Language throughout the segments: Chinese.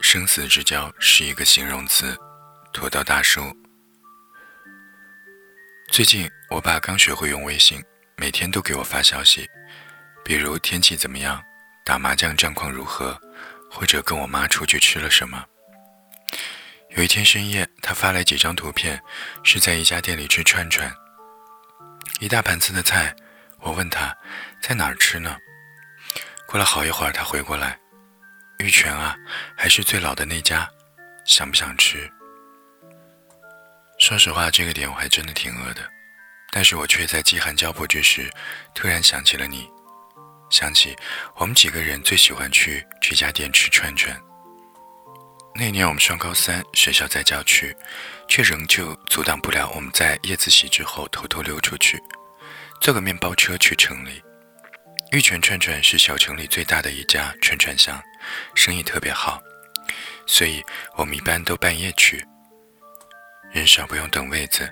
生死之交是一个形容词，土豆大叔。最近我爸刚学会用微信，每天都给我发消息，比如天气怎么样，打麻将战况如何，或者跟我妈出去吃了什么。有一天深夜，他发来几张图片，是在一家店里吃串串，一大盘子的菜。我问他在哪儿吃呢？过了好一会儿，他回过来。玉泉啊，还是最老的那家，想不想吃？说实话，这个点我还真的挺饿的，但是我却在饥寒交迫之时，突然想起了你，想起我们几个人最喜欢去这家店吃串串。那年我们上高三，学校在郊区，却仍旧阻挡不了我们在夜自习之后偷偷溜出去，坐个面包车去城里。玉泉串串是小城里最大的一家串串香。生意特别好，所以我们一般都半夜去，人少不用等位子，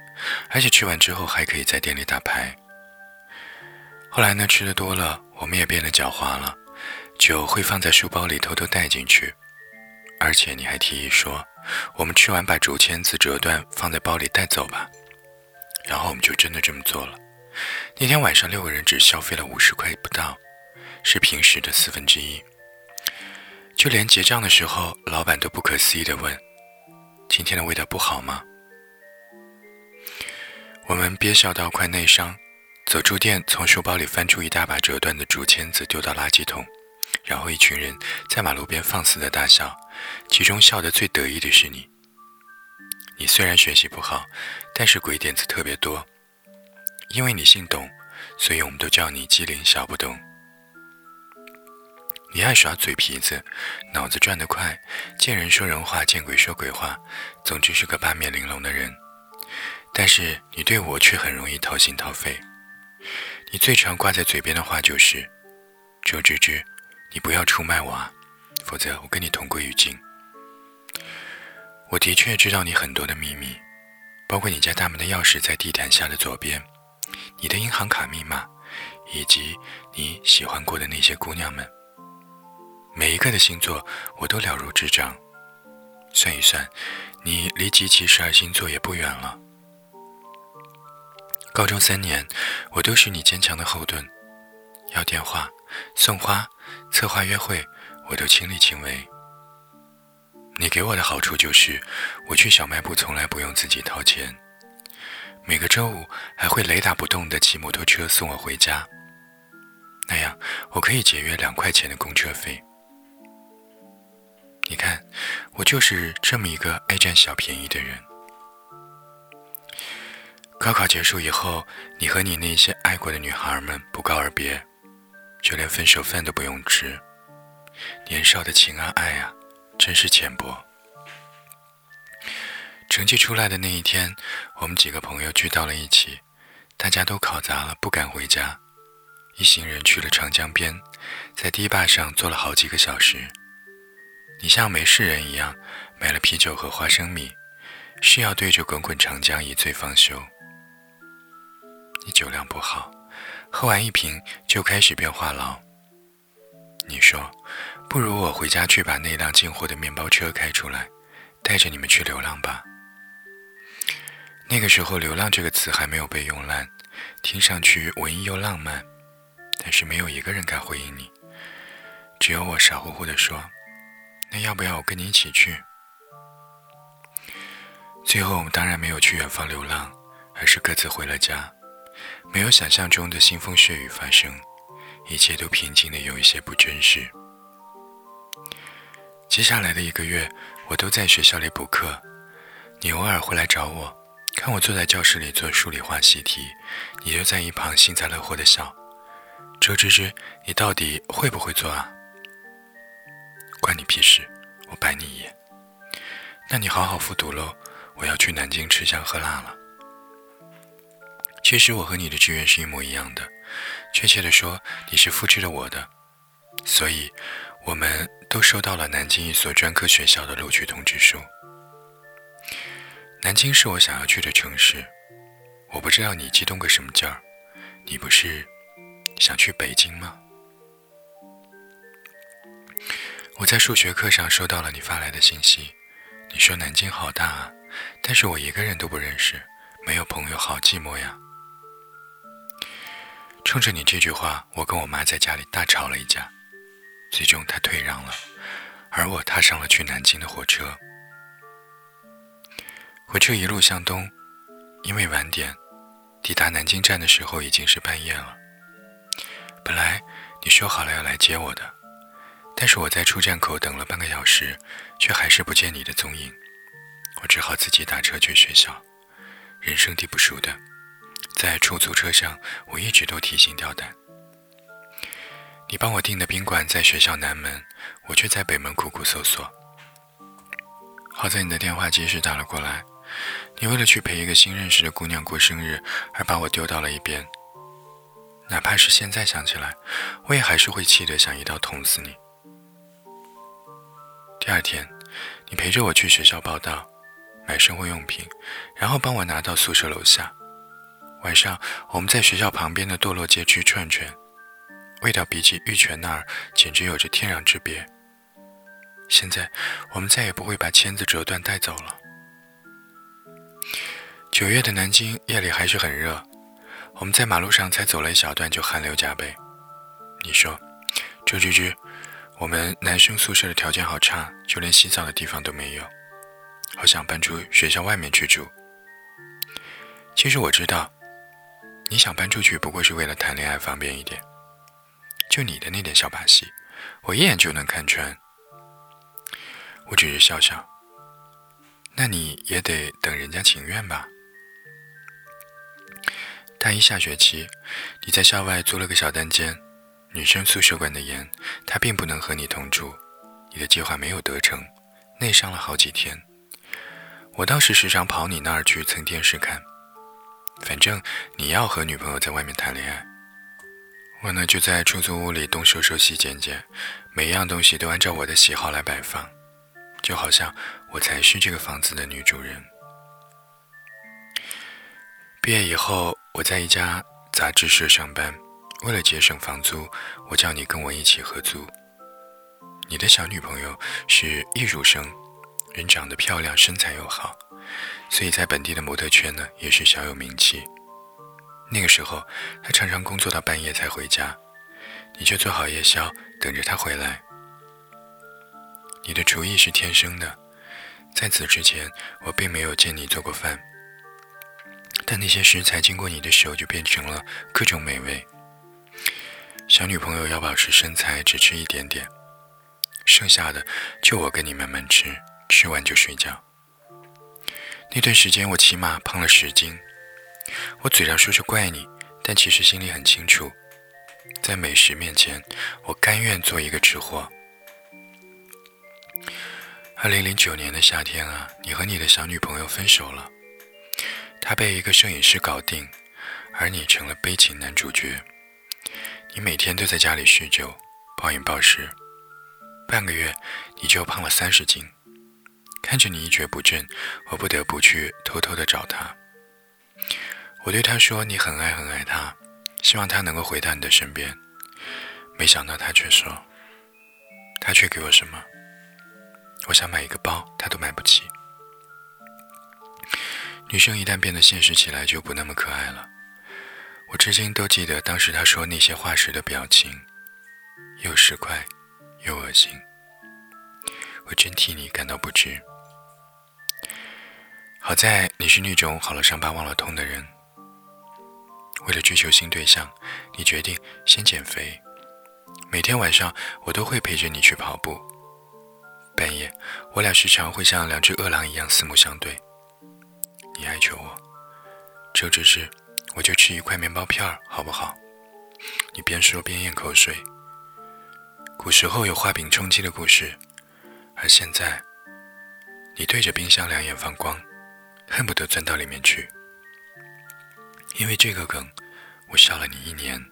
而且吃完之后还可以在店里打牌。后来呢，吃的多了，我们也变得狡猾了，酒会放在书包里偷偷带进去，而且你还提议说，我们吃完把竹签子折断放在包里带走吧，然后我们就真的这么做了。那天晚上六个人只消费了五十块不到，是平时的四分之一。就连结账的时候，老板都不可思议地问：“今天的味道不好吗？”我们憋笑到快内伤，走出店，从书包里翻出一大把折断的竹签子丢到垃圾桶，然后一群人在马路边放肆的大笑，其中笑得最得意的是你。你虽然学习不好，但是鬼点子特别多，因为你姓董，所以我们都叫你机灵小不懂。你爱耍嘴皮子，脑子转得快，见人说人话，见鬼说鬼话，总之是个八面玲珑的人。但是你对我却很容易掏心掏肺。你最常挂在嘴边的话就是：“周芝芝，你不要出卖我啊，否则我跟你同归于尽。”我的确知道你很多的秘密，包括你家大门的钥匙在地毯下的左边，你的银行卡密码，以及你喜欢过的那些姑娘们。每一个的星座我都了如指掌，算一算，你离集齐十二星座也不远了。高中三年，我都是你坚强的后盾，要电话、送花、策划约会，我都亲力亲为。你给我的好处就是，我去小卖部从来不用自己掏钱，每个周五还会雷打不动的骑摩托车送我回家，那样我可以节约两块钱的公车费。你看，我就是这么一个爱占小便宜的人。高考结束以后，你和你那些爱过的女孩们不告而别，就连分手饭都不用吃。年少的情啊爱啊，真是浅薄。成绩出来的那一天，我们几个朋友聚到了一起，大家都考砸了，不敢回家，一行人去了长江边，在堤坝上坐了好几个小时。你像没事人一样买了啤酒和花生米，是要对着滚滚长江一醉方休。你酒量不好，喝完一瓶就开始变话痨。你说，不如我回家去把那辆进货的面包车开出来，带着你们去流浪吧。那个时候，“流浪”这个词还没有被用烂，听上去文艺又浪漫，但是没有一个人敢回应你，只有我傻乎乎的说。那要不要我跟你一起去？最后我们当然没有去远方流浪，而是各自回了家。没有想象中的腥风血雨发生，一切都平静的有一些不真实。接下来的一个月，我都在学校里补课。你偶尔会来找我，看我坐在教室里做数理化习题，你就在一旁幸灾乐祸的笑。周芝芝，你到底会不会做啊？关你屁事！我白你一眼。那你好好复读喽，我要去南京吃香喝辣了。其实我和你的志愿是一模一样的，确切的说，你是复制了我的，所以我们都收到了南京一所专科学校的录取通知书。南京是我想要去的城市，我不知道你激动个什么劲儿，你不是想去北京吗？我在数学课上收到了你发来的信息，你说南京好大啊，但是我一个人都不认识，没有朋友，好寂寞呀。冲着你这句话，我跟我妈在家里大吵了一架，最终她退让了，而我踏上了去南京的火车。火车一路向东，因为晚点，抵达南京站的时候已经是半夜了。本来你说好了要来接我的。但是我在出站口等了半个小时，却还是不见你的踪影，我只好自己打车去学校。人生地不熟的，在出租车上，我一直都提心吊胆。你帮我订的宾馆在学校南门，我却在北门苦苦搜索。好在你的电话及时打了过来，你为了去陪一个新认识的姑娘过生日，而把我丢到了一边。哪怕是现在想起来，我也还是会气得想一刀捅死你。第二天，你陪着我去学校报到，买生活用品，然后帮我拿到宿舍楼下。晚上，我们在学校旁边的堕落街区串串，味道比起玉泉那儿简直有着天壤之别。现在，我们再也不会把签子折断带走了。九月的南京夜里还是很热，我们在马路上才走了一小段就汗流浃背。你说：“周芝芝。”我们男生宿舍的条件好差，就连洗澡的地方都没有，好想搬出学校外面去住。其实我知道，你想搬出去不过是为了谈恋爱方便一点。就你的那点小把戏，我一眼就能看穿。我只是笑笑。那你也得等人家情愿吧。大一下学期，你在校外租了个小单间。女生宿舍管得严，她并不能和你同住，你的计划没有得逞，内伤了好几天。我当时时常跑你那儿去蹭电视看，反正你要和女朋友在外面谈恋爱，我呢就在出租屋里东收收西捡捡，每一样东西都按照我的喜好来摆放，就好像我才是这个房子的女主人。毕业以后，我在一家杂志社上班。为了节省房租，我叫你跟我一起合租。你的小女朋友是艺术生，人长得漂亮，身材又好，所以在本地的模特圈呢也是小有名气。那个时候，她常常工作到半夜才回家，你就做好夜宵等着她回来。你的厨艺是天生的，在此之前我并没有见你做过饭，但那些食材经过你的手就变成了各种美味。小女朋友要保持身材，只吃一点点，剩下的就我跟你慢慢吃，吃完就睡觉。那段时间我起码胖了十斤，我嘴上说着怪你，但其实心里很清楚，在美食面前，我甘愿做一个吃货。二零零九年的夏天啊，你和你的小女朋友分手了，她被一个摄影师搞定，而你成了悲情男主角。你每天都在家里酗酒、暴饮暴食，半个月你就胖了三十斤。看着你一蹶不振，我不得不去偷偷的找他。我对他说：“你很爱很爱他，希望他能够回到你的身边。”没想到他却说：“他却给我什么？我想买一个包，他都买不起。”女生一旦变得现实起来，就不那么可爱了。我至今都记得当时他说那些话时的表情，又失快，又恶心。我真替你感到不值。好在你是那种好了伤疤忘了痛的人。为了追求新对象，你决定先减肥。每天晚上我都会陪着你去跑步。半夜，我俩时常会像两只饿狼一样四目相对。你哀求我，这只是。我就吃一块面包片儿，好不好？你边说边咽口水。古时候有画饼充饥的故事，而现在，你对着冰箱两眼放光，恨不得钻到里面去。因为这个梗，我笑了你一年。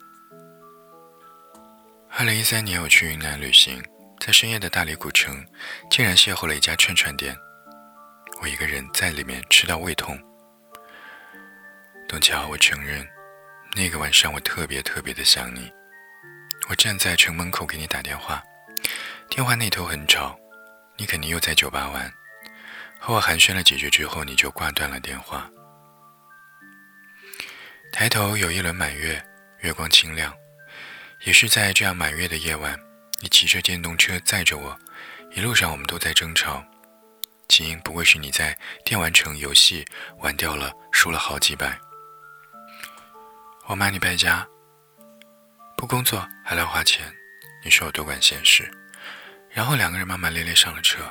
二零一三年，我去云南旅行，在深夜的大理古城，竟然邂逅了一家串串店，我一个人在里面吃到胃痛。董桥，我承认，那个晚上我特别特别的想你。我站在城门口给你打电话，电话那头很吵，你肯定又在酒吧玩。和我寒暄了几句之后，你就挂断了电话。抬头有一轮满月，月光清亮。也是在这样满月的夜晚，你骑着电动车载着我，一路上我们都在争吵，起因不过是你在电玩城游戏玩掉了，输了好几百。我骂你败家，不工作还来花钱，你说我多管闲事。然后两个人骂骂咧咧上了车。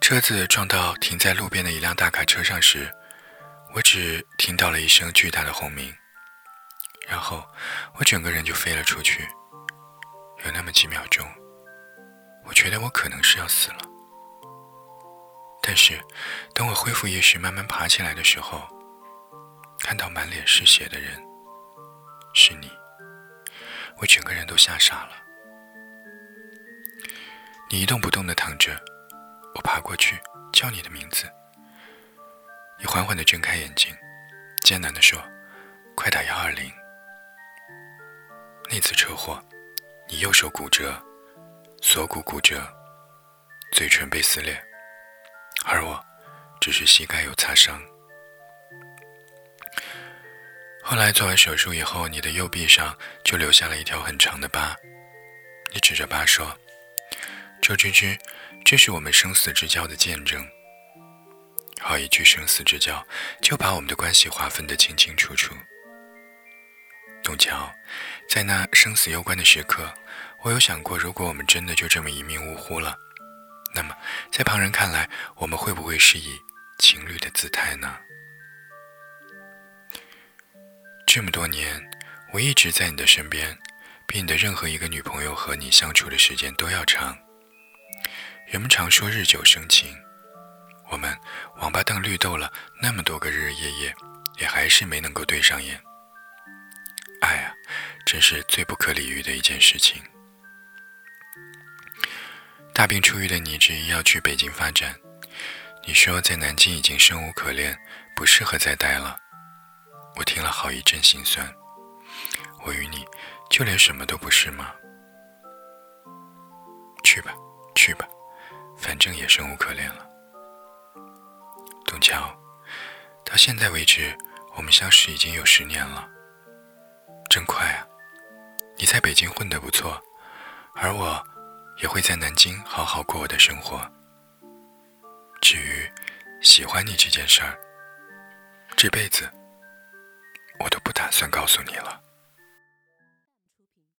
车子撞到停在路边的一辆大卡车上时，我只听到了一声巨大的轰鸣，然后我整个人就飞了出去。有那么几秒钟，我觉得我可能是要死了。但是，等我恢复意识、慢慢爬起来的时候，看到满脸是血的人是你，我整个人都吓傻了。你一动不动地躺着。我爬过去叫你的名字，你缓缓地睁开眼睛，艰难地说：“快打幺二零。”那次车祸，你右手骨折，锁骨骨折，嘴唇被撕裂，而我只是膝盖有擦伤。后来做完手术以后，你的右臂上就留下了一条很长的疤，你指着疤说：“周芝芝。”这是我们生死之交的见证。好一句生死之交，就把我们的关系划分得清清楚楚。董桥，在那生死攸关的时刻，我有想过，如果我们真的就这么一命呜呼了，那么在旁人看来，我们会不会是以情侣的姿态呢？这么多年，我一直在你的身边，比你的任何一个女朋友和你相处的时间都要长。人们常说日久生情，我们王八蛋绿豆了那么多个日日夜夜，也还是没能够对上眼。爱啊，真是最不可理喻的一件事情。大病初愈的你执意要去北京发展，你说在南京已经生无可恋，不适合再待了。我听了好一阵心酸。我与你就连什么都不是吗？去吧，去吧。反正也生无可恋了，董桥，到现在为止，我们相识已经有十年了，真快啊！你在北京混得不错，而我也会在南京好好过我的生活。至于喜欢你这件事儿，这辈子我都不打算告诉你了。